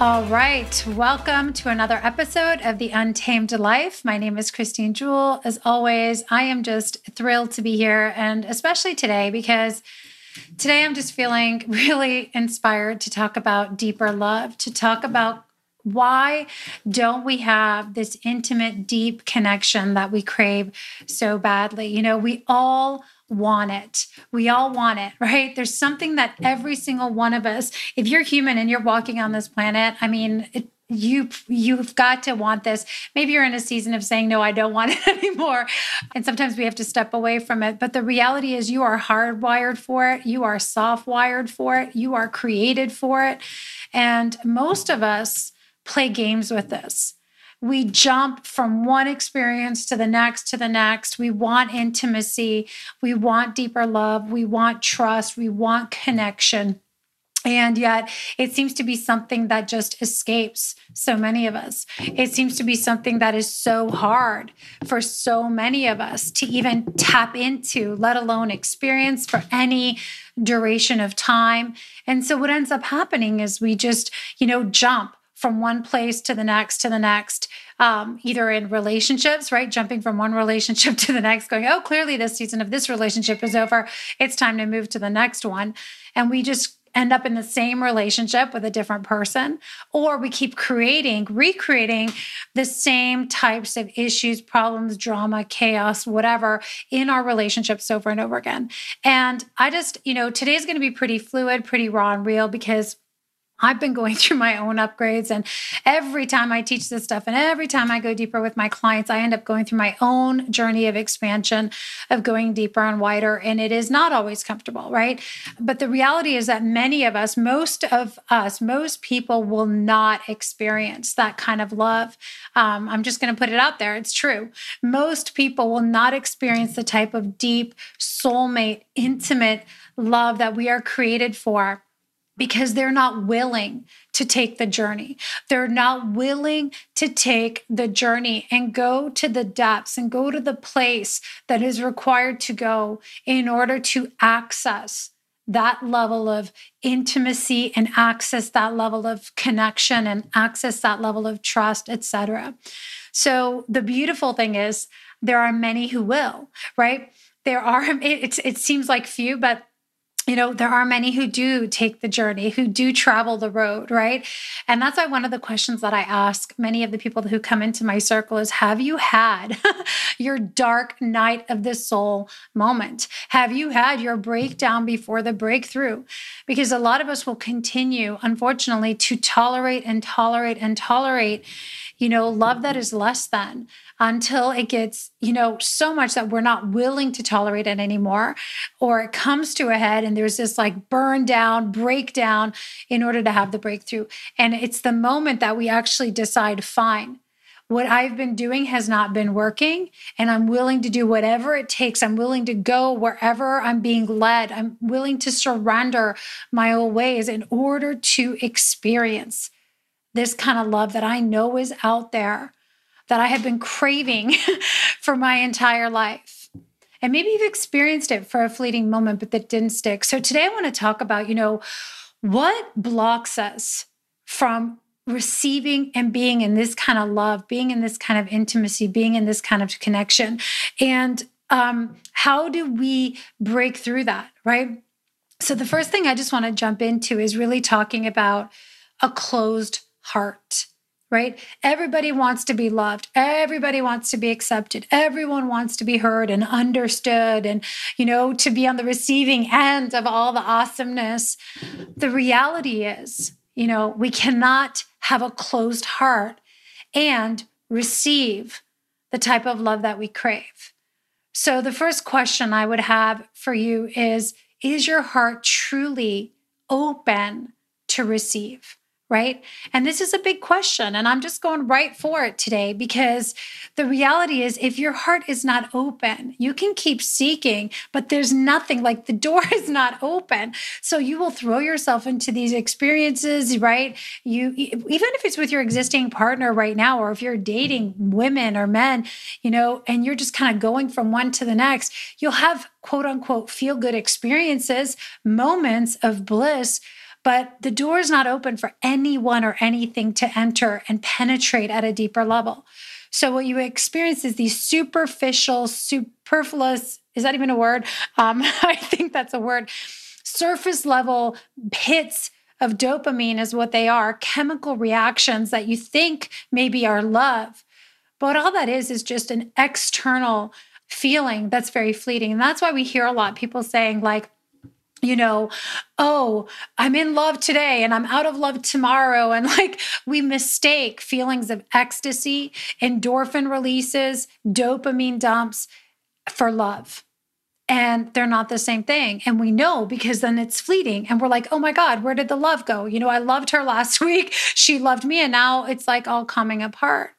All right. Welcome to another episode of The Untamed Life. My name is Christine Jewell. As always, I am just thrilled to be here, and especially today because today I'm just feeling really inspired to talk about deeper love, to talk about why don't we have this intimate, deep connection that we crave so badly? You know, we all want it. We all want it, right? There's something that every single one of us, if you're human and you're walking on this planet, I mean, it, you you've got to want this. Maybe you're in a season of saying no i don't want it anymore. And sometimes we have to step away from it. But the reality is you are hardwired for it. You are soft wired for it. You are created for it. And most of us play games with this we jump from one experience to the next to the next. We want intimacy. We want deeper love. We want trust. We want connection. And yet, it seems to be something that just escapes so many of us. It seems to be something that is so hard for so many of us to even tap into, let alone experience for any duration of time. And so, what ends up happening is we just, you know, jump from one place to the next to the next, um, either in relationships, right? Jumping from one relationship to the next, going, oh, clearly this season of this relationship is over. It's time to move to the next one. And we just end up in the same relationship with a different person, or we keep creating, recreating the same types of issues, problems, drama, chaos, whatever in our relationships over and over again. And I just, you know, today's going to be pretty fluid, pretty raw and real because I've been going through my own upgrades. And every time I teach this stuff and every time I go deeper with my clients, I end up going through my own journey of expansion, of going deeper and wider. And it is not always comfortable, right? But the reality is that many of us, most of us, most people will not experience that kind of love. Um, I'm just going to put it out there. It's true. Most people will not experience the type of deep, soulmate, intimate love that we are created for because they're not willing to take the journey. They're not willing to take the journey and go to the depths and go to the place that is required to go in order to access that level of intimacy and access that level of connection and access that level of trust, etc. So the beautiful thing is there are many who will, right? There are it, it seems like few, but you know, there are many who do take the journey, who do travel the road, right? And that's why one of the questions that I ask many of the people who come into my circle is Have you had your dark night of the soul moment? Have you had your breakdown before the breakthrough? Because a lot of us will continue, unfortunately, to tolerate and tolerate and tolerate you know, love that is less than until it gets, you know, so much that we're not willing to tolerate it anymore, or it comes to a head and there's this like burn down, breakdown in order to have the breakthrough. And it's the moment that we actually decide, fine. What I've been doing has not been working, and I'm willing to do whatever it takes. I'm willing to go wherever I'm being led. I'm willing to surrender my old ways in order to experience this kind of love that I know is out there that I have been craving for my entire life. And maybe you've experienced it for a fleeting moment, but that didn't stick. So today I want to talk about, you know, what blocks us from receiving and being in this kind of love, being in this kind of intimacy, being in this kind of connection. And um, how do we break through that, right? So the first thing I just want to jump into is really talking about a closed heart, right? Everybody wants to be loved. Everybody wants to be accepted. Everyone wants to be heard and understood and, you know, to be on the receiving end of all the awesomeness. The reality is, you know, we cannot have a closed heart and receive the type of love that we crave. So, the first question I would have for you is Is your heart truly open to receive? Right? And this is a big question. And I'm just going right for it today because the reality is, if your heart is not open, you can keep seeking, but there's nothing like the door is not open. So you will throw yourself into these experiences, right? You, even if it's with your existing partner right now, or if you're dating women or men, you know, and you're just kind of going from one to the next, you'll have quote unquote feel good experiences, moments of bliss but the door is not open for anyone or anything to enter and penetrate at a deeper level. So what you experience is these superficial, superfluous, is that even a word? Um, I think that's a word. Surface level hits of dopamine is what they are, chemical reactions that you think maybe are love. But all that is is just an external feeling that's very fleeting. And that's why we hear a lot people saying, like, you know, oh, I'm in love today and I'm out of love tomorrow. And like we mistake feelings of ecstasy, endorphin releases, dopamine dumps for love. And they're not the same thing. And we know because then it's fleeting. And we're like, oh my God, where did the love go? You know, I loved her last week. She loved me. And now it's like all coming apart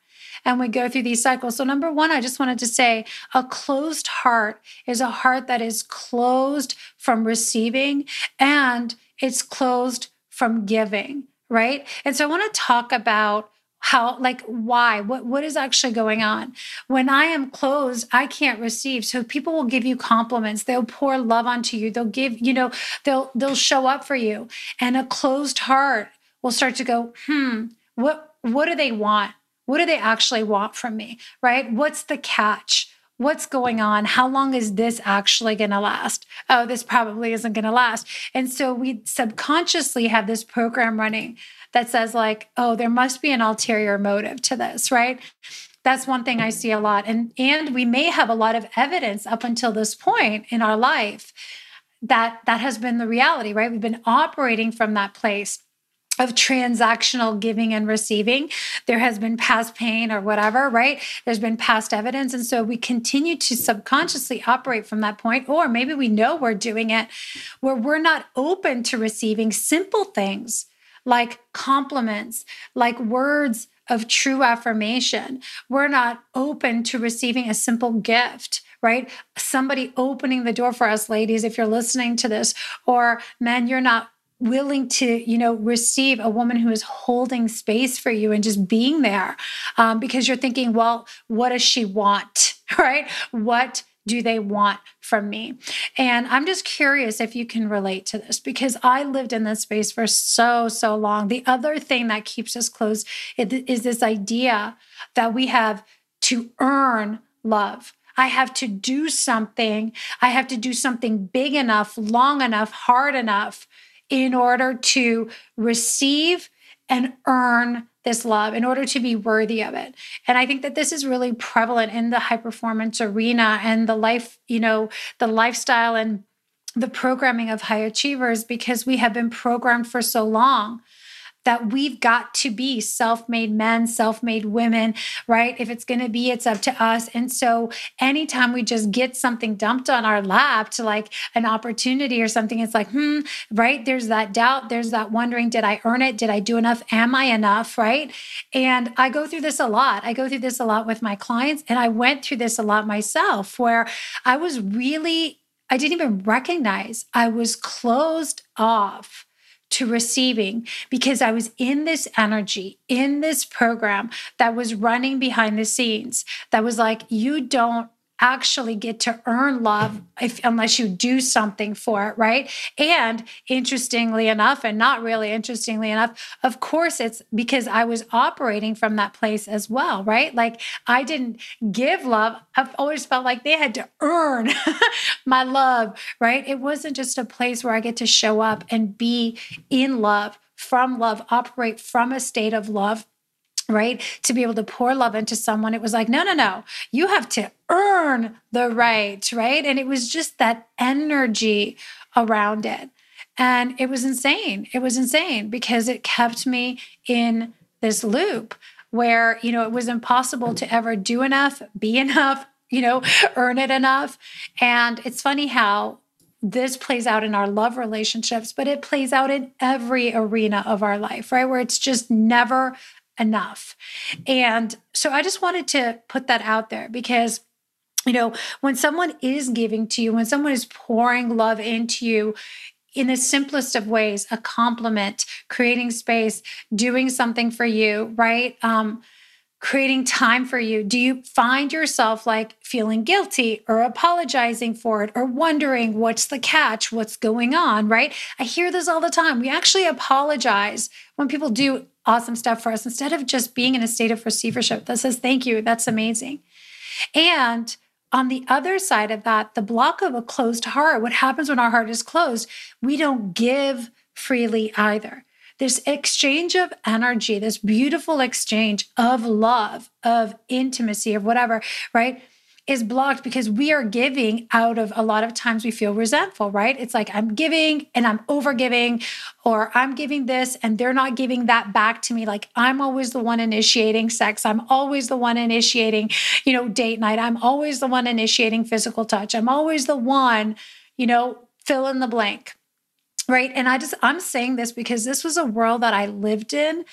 and we go through these cycles. So, number one, I just wanted to say a closed heart is a heart that is closed from receiving and it's closed from giving, right? And so, I want to talk about how like why what what is actually going on? When i am closed i can't receive. So people will give you compliments. They'll pour love onto you. They'll give you know they'll they'll show up for you. And a closed heart will start to go hmm what what do they want what do they actually want from me? Right? What's the catch? What's going on? How long is this actually going to last? Oh, this probably isn't going to last. And so we subconsciously have this program running that says, like, oh, there must be an ulterior motive to this, right? That's one thing I see a lot. And and we may have a lot of evidence up until this point in our life that that has been the reality, right? We've been operating from that place of transactional giving and receiving. There has been past pain or whatever, right? There's been past evidence. And so we continue to subconsciously operate from that point, or maybe we know we're doing it where we're not open to receiving simple things like compliments, like words of true affirmation. We're not open to receiving a simple gift right? Somebody opening the door for us, ladies, if you're listening to this, or men, you're not willing to you know receive a woman who is holding space for you and just being there um, because you're thinking well what does she want right what do they want from me? And I'm just curious if you can relate to this because I lived in this space for so, so long. The other thing that keeps us closed is this idea that we have to earn love. I have to do something. I have to do something big enough, long enough, hard enough in order to receive and earn this love in order to be worthy of it. And I think that this is really prevalent in the high performance arena and the life, you know, the lifestyle and the programming of high achievers because we have been programmed for so long that we've got to be self made men, self made women, right? If it's going to be, it's up to us. And so anytime we just get something dumped on our lap to like an opportunity or something, it's like, hmm, right? There's that doubt. There's that wondering, did I earn it? Did I do enough? Am I enough? Right. And I go through this a lot. I go through this a lot with my clients. And I went through this a lot myself where I was really, I didn't even recognize I was closed off to receiving because I was in this energy, in this program that was running behind the scenes, that was like, you don't actually get to earn love if unless you do something for it, right? And interestingly enough, and not really interestingly enough, of course it's because I was operating from that place as well, right? Like I didn't give love. I've always felt like they had to earn my love, right? It wasn't just a place where I get to show up and be in love, from love, operate from a state of love right? To be able to pour love into someone, it was like, no, no, no, you have to earn the right, right? And it was just that energy around it. And it was insane. It was insane because it kept me in this loop where, you know, it was impossible to ever do enough, be enough, you know, earn it enough. And it's funny how this plays out in our love relationships, but it plays out in every arena of our life, right? Where it's just never enough. And so I just wanted to put that out there because you know, when someone is giving to you, when someone is pouring love into you, in the simplest of ways, a compliment, creating space, doing something for you, right? Um, creating time for you? Do you find yourself like feeling guilty or apologizing for it or wondering what's the catch? What's going on? Right? I hear this all the time. We actually apologize when people do awesome stuff for us instead of just being in a state of receivership that says, Thank you. That's amazing. And on the other side of that, the block of a closed heart, what happens when our heart is closed? We don't give freely either this exchange of energy, this beautiful exchange of love, of intimacy, of whatever, right? Is blocked because we are giving out of a lot of times we feel resentful, right? It's like I'm giving and I'm over giving, or I'm giving this and they're not giving that back to me. Like I'm always the one initiating sex. I'm always the one initiating, you know, date night. I'm always the one initiating physical touch. I'm always the one, you know, fill in the blank right? And i just i'm saying this because this was a world that i lived in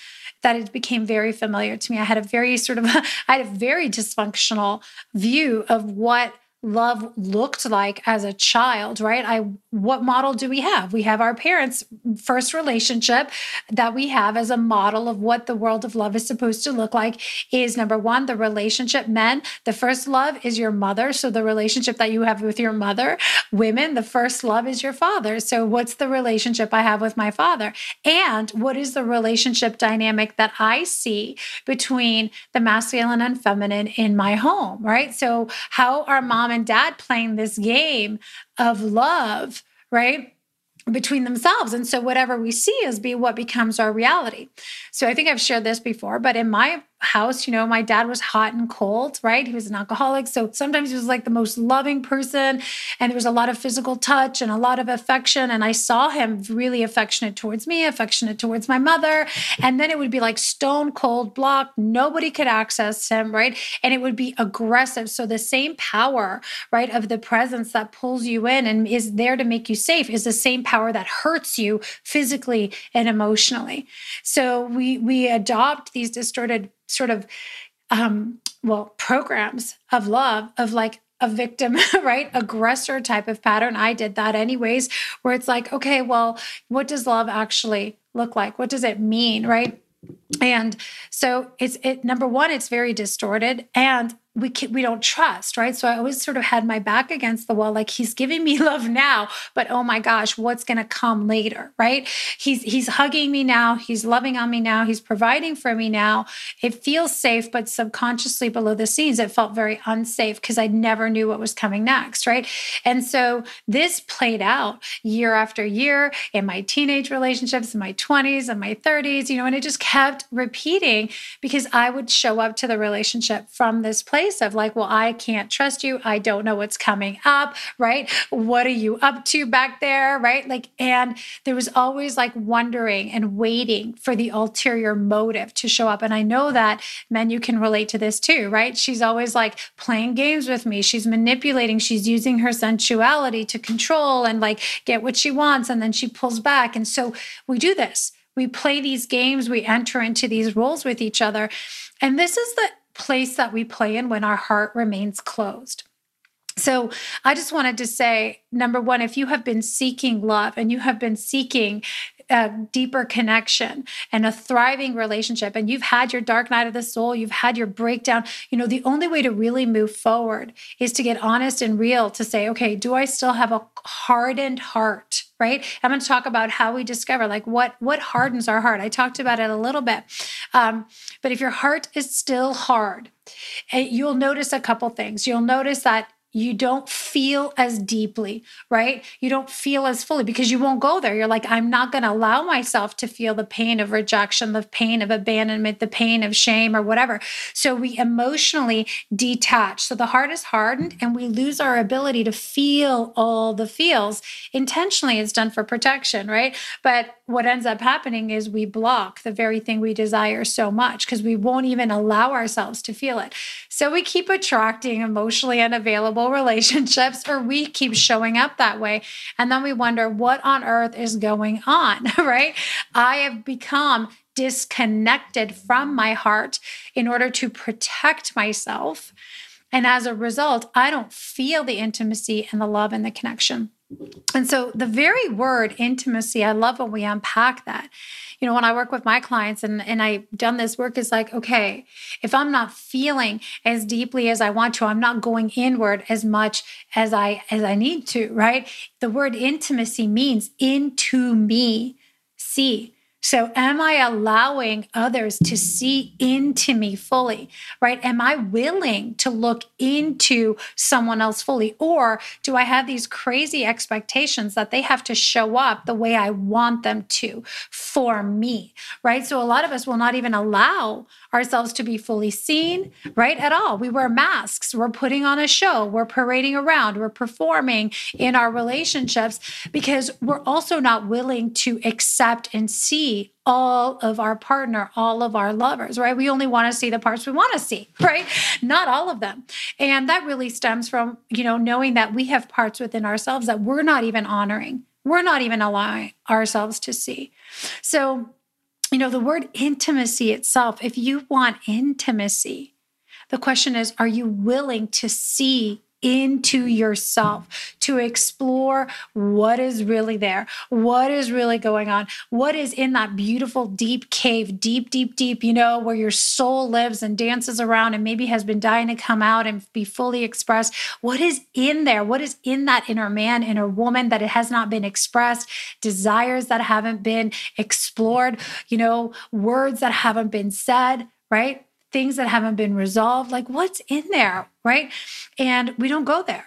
that it became very familiar to me. I had a very sort of i had a very dysfunctional view of what love looked like as a child right? I what model do we have? We have our parents first relationship that we have as a model of what the world of love is supposed to look like is number one the relationship men. The first love is your mother. So the relationship that you have with your mother women the first love is your father. So what's the relationship i have with my father? And what is the relationship dynamic that i see between the masculine and feminine in my home right? So how are mm-hmm. mom mom and dad playing this game of love, right? between themselves. And so whatever we see is be what becomes our reality. So I think I've shared this before, but in my house, you know, my dad was hot and cold, right? He was an alcoholic. So sometimes he was like the most loving person. And there was a lot of physical touch and a lot of affection. And I saw him really affectionate towards me, affectionate towards my mother. And then it would be like stone cold blocked. Nobody could access him, right? And it would be aggressive. So the same power, right, of the presence that pulls you in and is there to make you safe is the same power that hurts you physically and emotionally. So we we adopt these distorted sort of um, well programs of love of like a victim, right? Aggressor type of pattern. I did that anyways, where it's like, okay, well, what does love actually look like? What does it mean, right? And so it's it number one, it's very distorted. And we can, we don't trust, right? So I always sort of had my back against the wall, like he's giving me love now, but oh my gosh, what's going to come later, right? He's he's hugging me now, he's loving on me now, he's providing for me now. It feels safe, but subconsciously below the scenes, it felt very unsafe because I never knew what was coming next, right? And so this played out year after year in my teenage relationships, in my 20s and my 30s, you know, and it just kept repeating because I would show up to the relationship from this place place of like, well, I can't trust you. I don't know what's coming up, right? What are you up to back there, right? Like, and there was always like wondering and waiting for the ulterior motive to show up. And I know that men, you can relate to this too, right? She's always like playing games with me. She's manipulating, she's using her sensuality to control and like get what she wants. And then she pulls back. And so we do this. We play these games, we enter into these roles with each other. And this is the place that we play in when our heart remains closed. So, I just wanted to say number one, if you have been seeking love and you have been seeking a deeper connection and a thriving relationship, and you've had your dark night of the soul, you've had your breakdown, you know, the only way to really move forward is to get honest and real to say, okay, do I still have a hardened heart? right? I'm going to talk about how we discover like what what hardens our heart. I talked about it a little bit. Um, but if your heart is still hard eh, you'll notice a couple things. You'll notice that you don't feel as deeply, right? You don't feel as fully because you won't go there. You're like, I'm not going to allow myself to feel the pain of rejection, the pain of abandonment, the pain of shame, or whatever. So we emotionally detach. So the heart is hardened and we lose our ability to feel all the feels. Intentionally, it's done for protection, right? But what ends up happening is we block the very thing we desire so much because we won't even allow ourselves to feel it. So we keep attracting emotionally unavailable relationships or we keep showing up that way. And then we wonder what on earth is going on, right? I have become disconnected from my heart in order to protect myself. And as a result, I don't feel the intimacy and the love and the connection. And so the very word intimacy, I love when we unpack that. You know, when I work with my clients and, and I've done this work, is like, okay, if I'm not feeling as deeply as I want to, I'm not going inward as much as I as I need to, right? The word intimacy means into me, see. So, am I allowing others to see into me fully, right? Am I willing to look into someone else fully? Or do I have these crazy expectations that they have to show up the way I want them to for me, right? So, a lot of us will not even allow ourselves to be fully seen, right? At all. We wear masks, we're putting on a show, we're parading around, we're performing in our relationships because we're also not willing to accept and see all of our partner, all of our lovers, right? We only want to see the parts we want to see, right? Not all of them. And that really stems from, you know, knowing that we have parts within ourselves that we're not even honoring. We're not even allowing ourselves to see. So, you know, the word intimacy itself, if you want intimacy, the question is, are you willing to see into yourself to explore what is really there, what is really going on, what is in that beautiful deep cave, deep, deep, deep, you know, where your soul lives and dances around and maybe has been dying to come out and be fully expressed. What is in there? What is in that inner man, inner woman that it has not been expressed, desires that haven't been explored, you know, words that haven't been said, right? Things that haven't been resolved. Like, what's in there? Right. And we don't go there.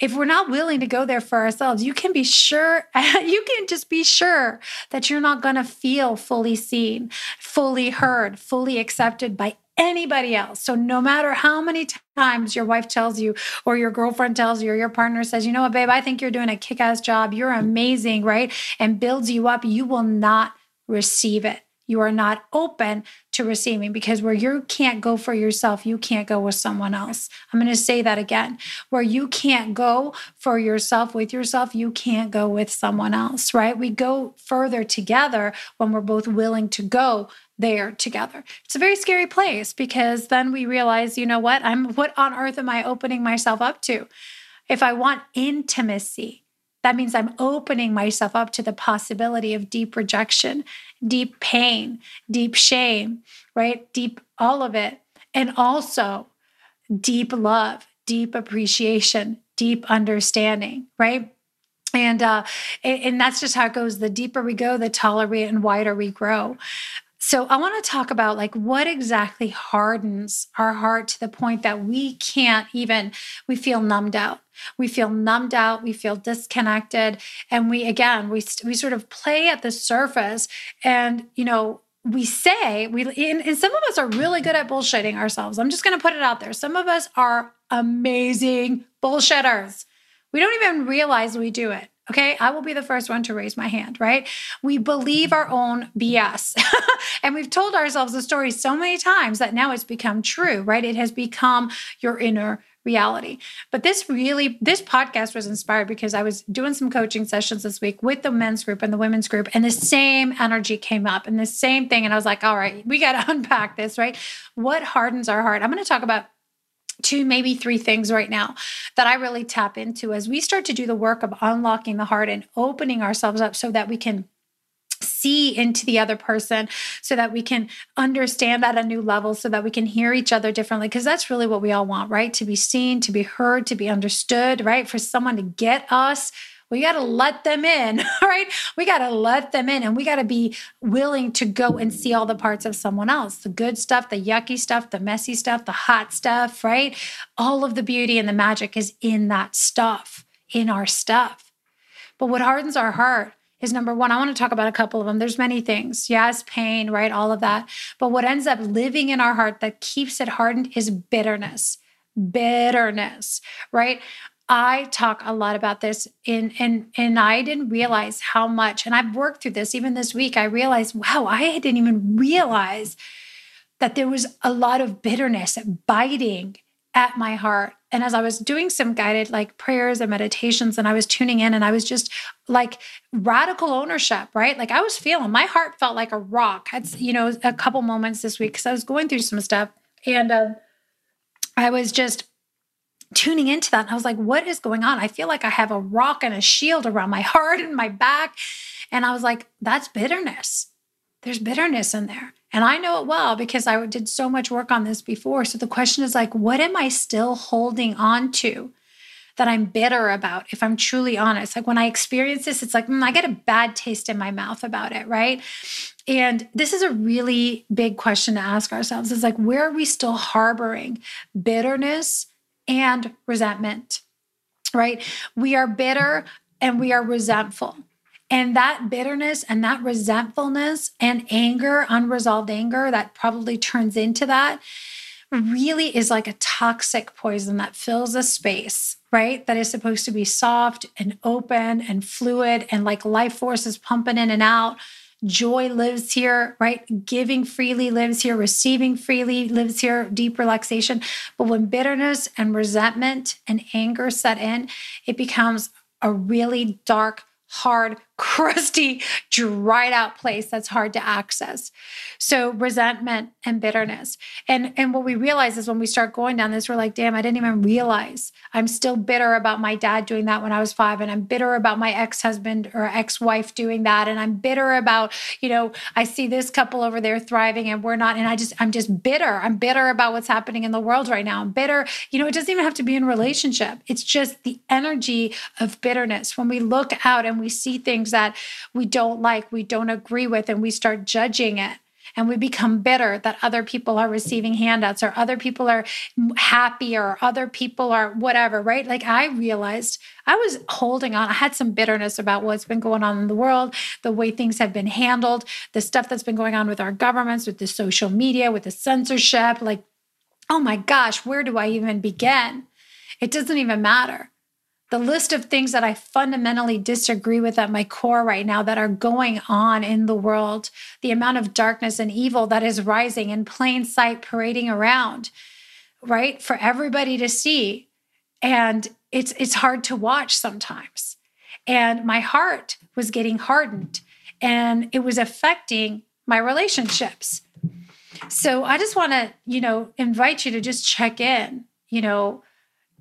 If we're not willing to go there for ourselves, you can be sure, you can just be sure that you're not going to feel fully seen, fully heard, fully accepted by anybody else. So, no matter how many times your wife tells you, or your girlfriend tells you, or your partner says, you know what, babe, I think you're doing a kick ass job, you're amazing, right? And builds you up, you will not receive it you are not open to receiving because where you can't go for yourself, you can't go with someone else. I'm going to say that again. Where you can't go for yourself with yourself, you can't go with someone else, right? We go further together when we're both willing to go there together. It's a very scary place because then we realize, you know what? I'm what on earth am I opening myself up to? If I want intimacy, that means I'm opening myself up to the possibility of deep rejection, deep pain, deep shame, right? Deep, all of it. And also deep love, deep appreciation, deep understanding, right? And uh, and that's just how it goes. The deeper we go, the taller we and wider we grow. So I want to talk about like what exactly hardens our heart to the point that we can't even we feel numbed out. We feel numbed out, we feel disconnected and we again we we sort of play at the surface and you know we say we and, and some of us are really good at bullshitting ourselves. I'm just going to put it out there. Some of us are amazing bullshitters. We don't even realize we do it. Okay, I will be the first one to raise my hand, right? We believe our own BS. and we've told ourselves the story so many times that now it's become true, right? It has become your inner reality. But this really, this podcast was inspired because I was doing some coaching sessions this week with the men's group and the women's group, and the same energy came up and the same thing. And I was like, all right, we got to unpack this, right? What hardens our heart? I'm going to talk about two, maybe three things right now that I really tap into as we start to do the work of unlocking the heart and opening ourselves up so that we can see into the other person so that we can understand at a new level so that we can hear each other differently because that's really what we all want right? To be seen to be heard to be understood right? For someone to get us We got to let them in, right? We got to let them in and we got to be willing to go and see all the parts of someone else the good stuff, the yucky stuff, the messy stuff, the hot stuff, right? All of the beauty and the magic is in that stuff, in our stuff. But what hardens our heart is number one. I want to talk about a couple of them. There's many things. Yes, pain, right? All of that. But what ends up living in our heart that keeps it hardened is bitterness. Bitterness, right? I talk a lot about this in and and I didn't realize how much and I've worked through this even this week I realized wow I didn't even realize that there was a lot of bitterness biting at my heart. And as I was doing some guided like prayers and meditations and I was tuning in and I was just like radical ownership right? Like I was feeling my heart felt like a rock. Had you know a couple moments this week cuz I was going through some stuff and uh, I was just tuning into that. And I was like, what is going on? I feel like I have a rock and a shield around my heart and my back. And I was like, that's bitterness. There's bitterness in there. And I know it well because I did so much work on this before. So the question is like, what am I still holding on to that I'm bitter about if I'm truly honest? Like when I experience this, it's like, mm, I get a bad taste in my mouth about it, right? And this is a really big question to ask ourselves is like, where are we still harboring bitterness and resentment, right? We are bitter and we are resentful. And that bitterness and that resentfulness and anger, unresolved anger that probably turns into that, really is like a toxic poison that fills a space, right? That is supposed to be soft and open and fluid and like life force is pumping in and out Joy lives here, right? Giving freely lives here, receiving freely lives here, deep relaxation. But when bitterness and resentment and anger set in, it becomes a really dark, hard, crusty, dried out place that's hard to access. So resentment and bitterness. And and what we realize is when we start going down this, we're like, damn, I didn't even realize I'm still bitter about my dad doing that when I was five. And I'm bitter about my ex-husband or ex-wife doing that. And I'm bitter about, you know, I see this couple over there thriving and we're not. And I just, I'm just bitter. I'm bitter about what's happening in the world right now. I'm bitter. You know, it doesn't even have to be in relationship. It's just the energy of bitterness. When we look out and we see things that we don't like, we don't agree with, and we start judging it. And we become bitter that other people are receiving handouts or other people are happy or other people are whatever, right? Like I realized I was holding on. I had some bitterness about what's been going on in the world, the way things have been handled, the stuff that's been going on with our governments, with the social media, with the censorship. Like, oh my gosh, where do I even begin? It doesn't even matter the list of things that I fundamentally disagree with at my core right now that are going on in the world, the amount of darkness and evil that is rising in plain sight, parading around, right? For everybody to see. And it's it's hard to watch sometimes. And my heart was getting hardened and it was affecting my relationships. So I just want to, you know, invite you to just check in, you know,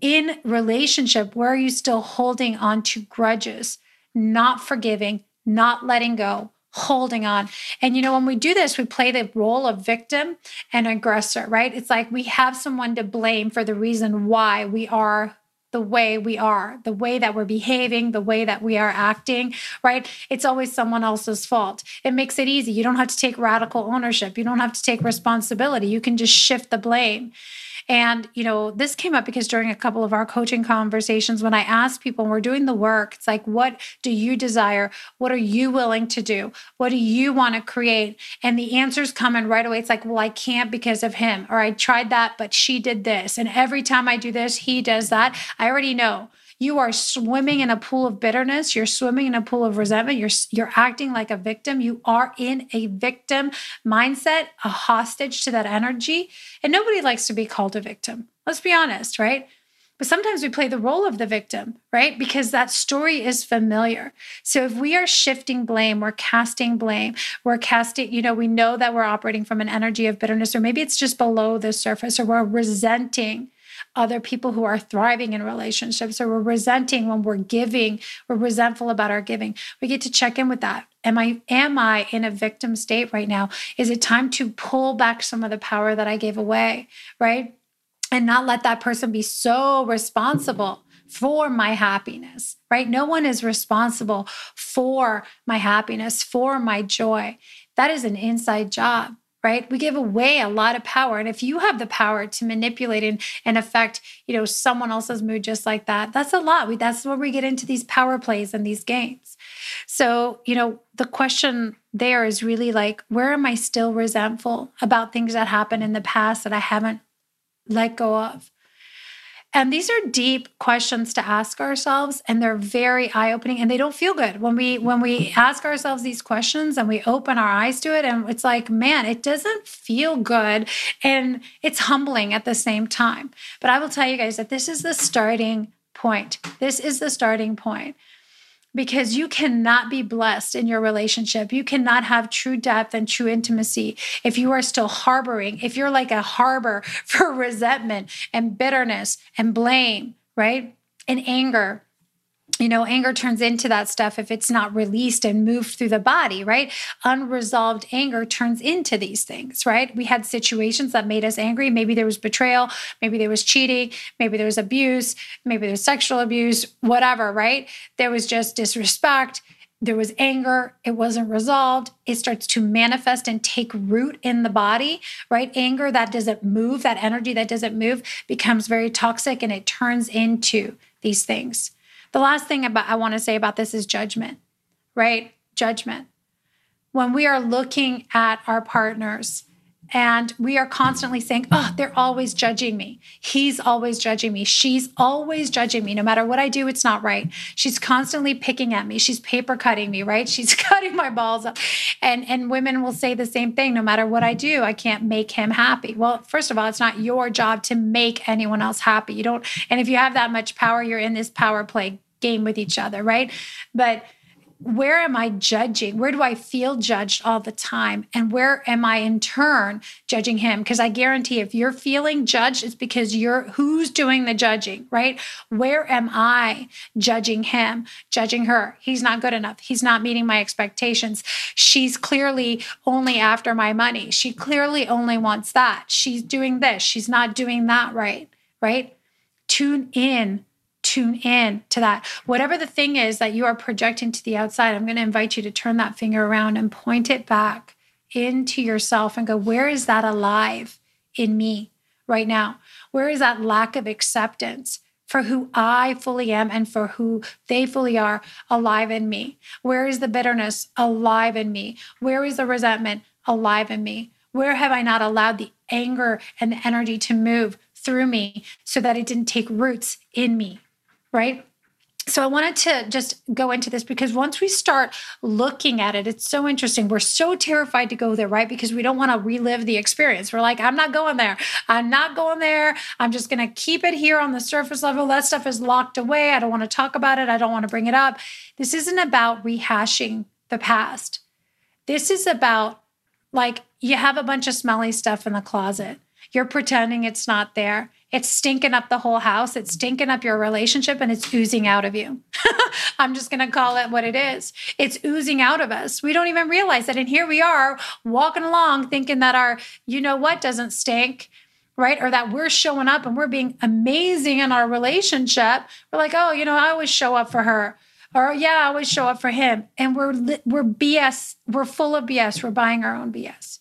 in relationship, where are you still holding on to grudges, not forgiving, not letting go, holding on? And you know, when we do this, we play the role of victim and aggressor, right? It's like we have someone to blame for the reason why we are the way we are, the way that we're behaving, the way that we are acting, right? It's always someone else's fault. It makes it easy. You don't have to take radical ownership. You don't have to take responsibility. You can just shift the blame. And, you know, this came up because during a couple of our coaching conversations, when I asked people, we're doing the work, it's like, what do you desire? What are you willing to do? What do you want to create? And the answers come in right away. It's like, well, I can't because of him, or I tried that, but she did this. And every time I do this, he does that. I already know you are swimming in a pool of bitterness. You're swimming in a pool of resentment. You're you're acting like a victim. You are in a victim mindset a hostage to that energy. And nobody likes to be called a victim. Let's be honest right? But sometimes we play the role of the victim, right? Because that story is familiar. So if we are shifting blame, we're casting blame, we're casting, you know, we know that we're operating from an energy of bitterness, or maybe it's just below the surface, or we're resenting other people who are thriving in relationships. Or we're resenting when we're giving we're resentful about our giving. We get to check in with that. Am i am i in a victim state right now? Is it time to pull back some of the power that i gave away right? And not let that person be so responsible for my happiness, right? No one is responsible for my happiness, for my joy. That is an inside job right? We give away a lot of power and if you have the power to manipulate and, and affect you know someone else's mood just like that that's a lot. We, that's where we get into these power plays and these games. So you know the question there is really like where am i still resentful about things that happened in the past that i haven't let go of and these are deep questions to ask ourselves and they're very eye-opening and they don't feel good. When we when we ask ourselves these questions and we open our eyes to it and it's like, man, it doesn't feel good and it's humbling at the same time. But I will tell you guys that this is the starting point. This is the starting point because you cannot be blessed in your relationship. You cannot have true depth and true intimacy if you are still harboring, if you're like a harbor for resentment and bitterness and blame, right? And anger you know, anger turns into that stuff if it's not released and moved through the body, right? Unresolved anger turns into these things, right? We had situations that made us angry. Maybe there was betrayal, maybe there was cheating, maybe there was abuse, maybe there was sexual abuse, whatever, right? There was just disrespect. There was anger, it wasn't resolved. It starts to manifest and take root in the body, right? Anger that doesn't move, that energy that doesn't move becomes very toxic and it turns into these things. The last thing about I want to say about this is judgment, right? Judgment. When we are looking at our partners and we are constantly saying, Oh, they're always judging me. He's always judging me. She's always judging me. No matter what I do, it's not right. She's constantly picking at me. She's paper cutting me, right? She's cutting my balls up. And, and women will say the same thing no matter what I do, I can't make him happy. Well, first of all, it's not your job to make anyone else happy. You don't, and if you have that much power, you're in this power play game with each other, right? But where am I judging? Where do I feel judged all the time? And where am I in turn judging him? Because I guarantee if you're feeling judged, it's because you're who's doing the judging, right? Where am I judging him, judging her? He's not good enough. He's not meeting my expectations. She's clearly only after my money. She clearly only wants that. She's doing this. She's not doing that right, right? Tune in tune in to that. Whatever the thing is that you are projecting to the outside, I'm going to invite you to turn that finger around and point it back into yourself and go, where is that alive in me right now? Where is that lack of acceptance? For who I fully am and for who they fully are alive in me? Where is the bitterness alive in me? Where is the resentment alive in me? Where have I not allowed the anger and the energy to move through me so that it didn't take roots in me? Right? So I wanted to just go into this because once we start looking at it, it's so interesting. We're so terrified to go there, right? Because we don't want to relive the experience. We're like, I'm not going there. I'm not going there. I'm just going to keep it here on the surface level. That stuff is locked away. I don't want to talk about it. I don't want to bring it up. This isn't about rehashing the past. This is about like you have a bunch of smelly stuff in the closet. You're pretending it's not there it's stinking up the whole house. It's stinking up your relationship and it's oozing out of you. I'm just going to call it what it is. It's oozing out of us. We don't even realize that. And here we are walking along thinking that our, you know what, doesn't stink, right? Or that we're showing up and we're being amazing in our relationship. We're like, oh, you know, I always show up for her. Or yeah, I always show up for him. And we're we're BS. We're full of BS. We're buying our own BS.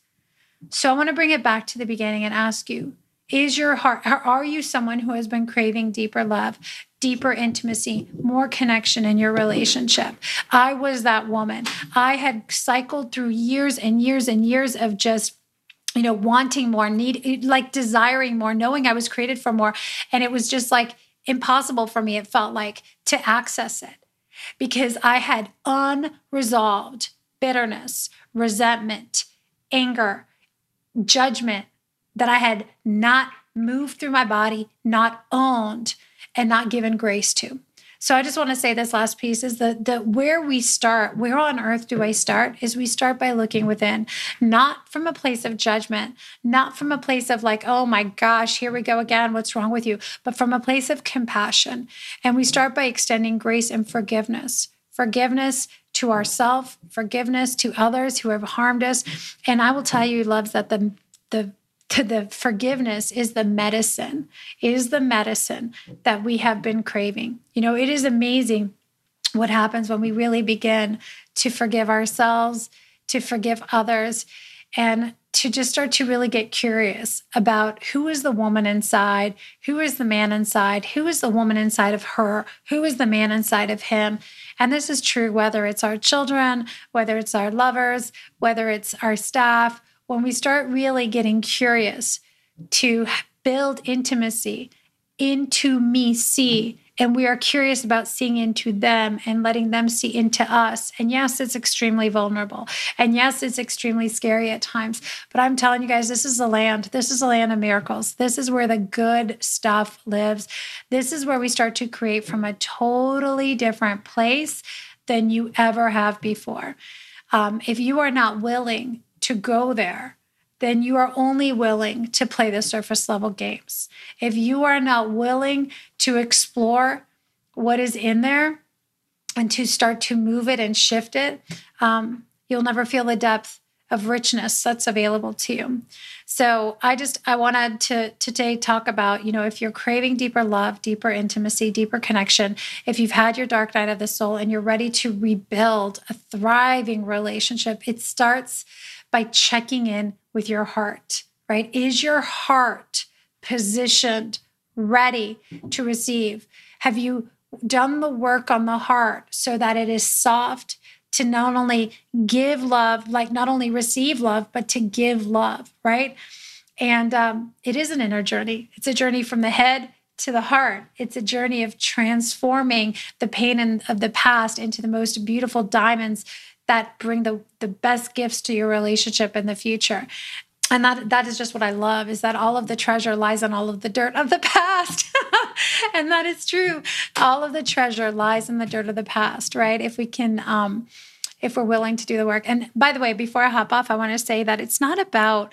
So I want to bring it back to the beginning and ask you is your heart, are you someone who has been craving deeper love, deeper intimacy, more connection in your relationship? I was that woman. I had cycled through years and years and years of just you know wanting more need like desiring more knowing i was created for more and it was just like impossible for me it felt like to access it because i had unresolved bitterness resentment anger judgment that I had not moved through my body, not owned, and not given grace to. So I just want to say this last piece is that the where we start, where on earth do I start? Is we start by looking within, not from a place of judgment, not from a place of like, oh my gosh, here we go again, what's wrong with you? But from a place of compassion. And we start by extending grace and forgiveness. Forgiveness to ourselves, forgiveness to others who have harmed us. And I will tell you, loves, that the the the forgiveness is the medicine, is the medicine that we have been craving. You know, it is amazing what happens when we really begin to forgive ourselves, to forgive others, and to just start to really get curious about who is the woman inside, who is the man inside, who is the woman inside of her, who is the man inside of him. And this is true whether it's our children, whether it's our lovers, whether it's our staff. When we start really getting curious to build intimacy into me, see and we are curious about seeing into them and letting them see into us. And yes, it's extremely vulnerable. And yes, it's extremely scary at times. But I'm telling you guys, this is the land. This is the land of miracles. This is where the good stuff lives. This is where we start to create from a totally different place than you ever have before. Um, if you are not willing to go there, then you are only willing to play the surface level games. If you are not willing to explore what is in there and to start to move it and shift it, um, you'll never feel the depth of richness that's available to you. So I just I wanted to today talk about, you know, if you're craving deeper love, deeper intimacy, deeper connection, if you've had your dark night of the soul and you're ready to rebuild a thriving relationship, it starts by checking in with your heart, right? Is your heart positioned, ready to receive? Have you done the work on the heart so that it is soft to not only give love, like not only receive love, but to give love, right? And um, it is an inner journey. It's a journey from the head to the heart. It's a journey of transforming the pain in, of the past into the most beautiful diamonds that bring the, the best gifts to your relationship in the future. And that that is just what i love is that all of the treasure lies on all of the dirt of the past. And that is true. All of the treasure lies in the dirt of the past right? If we can um if we're willing to do the work. And by the way before i hop off i want to say that it's not about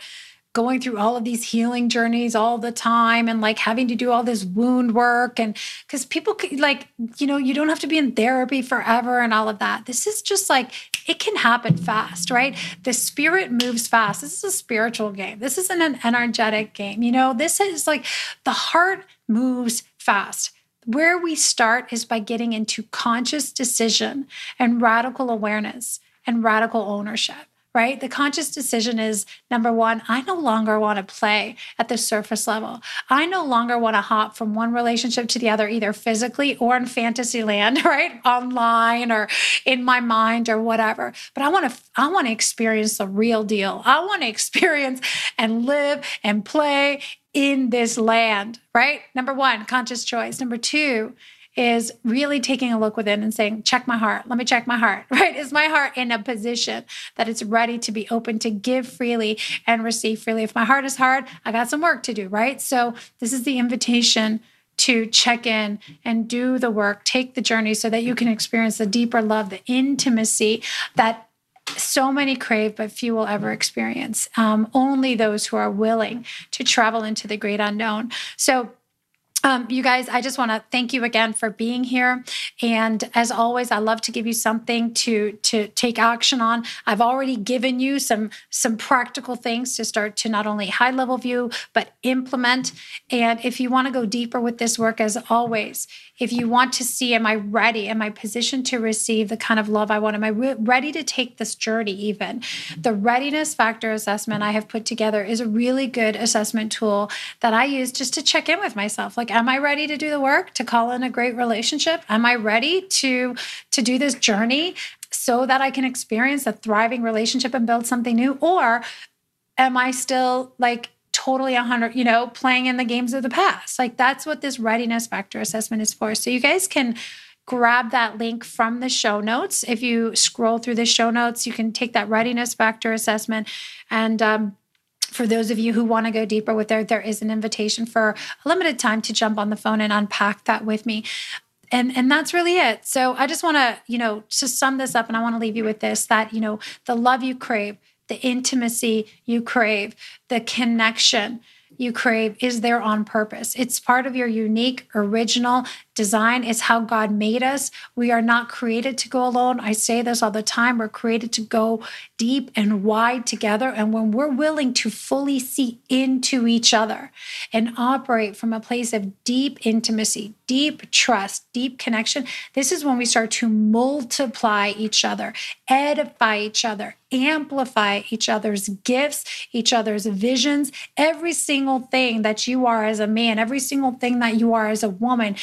going through all of these healing journeys all the time and like having to do all this wound work and because people like you know you don't have to be in therapy forever and all of that. This is just like it can happen fast right? The spirit moves fast. This is a spiritual game. This isn't an energetic game you know? This is like the heart moves fast. Where we start is by getting into conscious decision and radical awareness and radical ownership right? The conscious decision is number one, I no longer want to play at the surface level. I no longer want to hop from one relationship to the other, either physically or in fantasy land, right? Online or in my mind or whatever. But I want to, I want to experience the real deal. I want to experience and live and play in this land, right? Number one, conscious choice. Number two, is really taking a look within and saying, check my heart. Let me check my heart, right? Is my heart in a position that it's ready to be open to give freely and receive freely? If my heart is hard, I got some work to do, right? So this is the invitation to check in and do the work, take the journey so that you can experience the deeper love, the intimacy that so many crave, but few will ever experience. Um, only those who are willing to travel into the great unknown. So, um, you guys, I just want to thank you again for being here. And as always, I love to give you something to to take action on. I've already given you some some practical things to start to not only high level view but implement. And if you want to go deeper with this work, as always, if you want to see, am I ready? Am I positioned to receive the kind of love I want? Am I re- ready to take this journey? Even the readiness factor assessment I have put together is a really good assessment tool that I use just to check in with myself. Like, am I ready to do the work to call in a great relationship? Am I ready to to do this journey so that I can experience a thriving relationship and build something new? Or am I still like totally 100, you know, playing in the games of the past. Like that's what this readiness factor assessment is for. So you guys can grab that link from the show notes. If you scroll through the show notes, you can take that readiness factor assessment and um, for those of you who want to go deeper with there, there is an invitation for a limited time to jump on the phone and unpack that with me. And and that's really it. So I just want to, you know, to sum this up and I want to leave you with this that, you know, the love you crave, the intimacy you crave, the connection you crave is there on purpose. It's part of your unique, original design. It's how God made us. We are not created to go alone. I say this all the time. We're created to go deep and wide together. And when we're willing to fully see into each other and operate from a place of deep intimacy, deep trust, deep connection, this is when we start to multiply each other, edify each other, amplify each other's gifts, each other's visions. Every single thing that you are as a man, every single thing that you are as a woman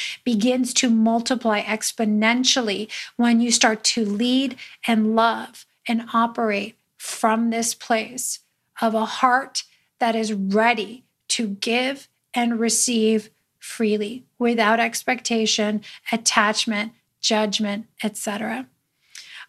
begins to multiply exponentially when you start to lead and love and operate from this place of a heart that is ready to give and receive freely without expectation, attachment, judgment, etc.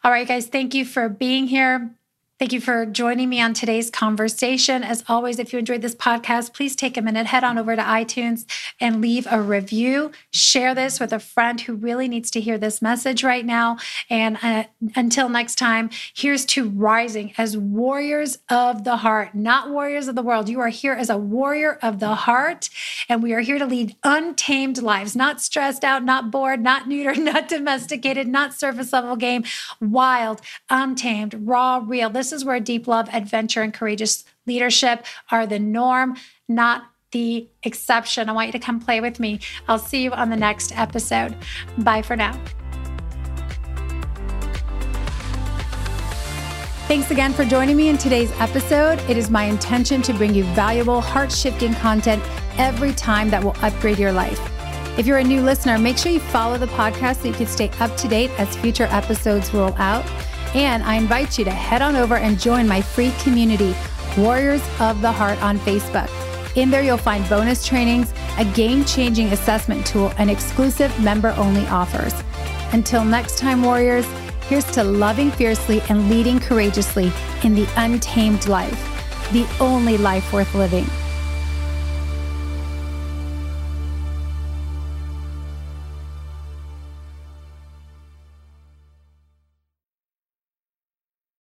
All right, guys, thank you for being here. Thank you for joining me on today's conversation. As always, if you enjoyed this podcast, please take a minute, head on over to iTunes and leave a review. Share this with a friend who really needs to hear this message right now. And uh, until next time, here's to rising as warriors of the heart, not warriors of the world. You are here as a warrior of the heart, and we are here to lead untamed lives, not stressed out, not bored, not neutered, not domesticated, not surface level game, wild, untamed, raw, real. This this is where deep love, adventure, and courageous leadership are the norm, not the exception. I want you to come play with me. I'll see you on the next episode. Bye for now. Thanks again for joining me in today's episode. It is my intention to bring you valuable, heart shifting content every time that will upgrade your life. If you're a new listener, make sure you follow the podcast so you can stay up to date as future episodes roll out. And I invite you to head on over and join my free community, Warriors of the Heart, on Facebook. In there, you'll find bonus trainings, a game changing assessment tool, and exclusive member only offers. Until next time, Warriors, here's to loving fiercely and leading courageously in the untamed life, the only life worth living.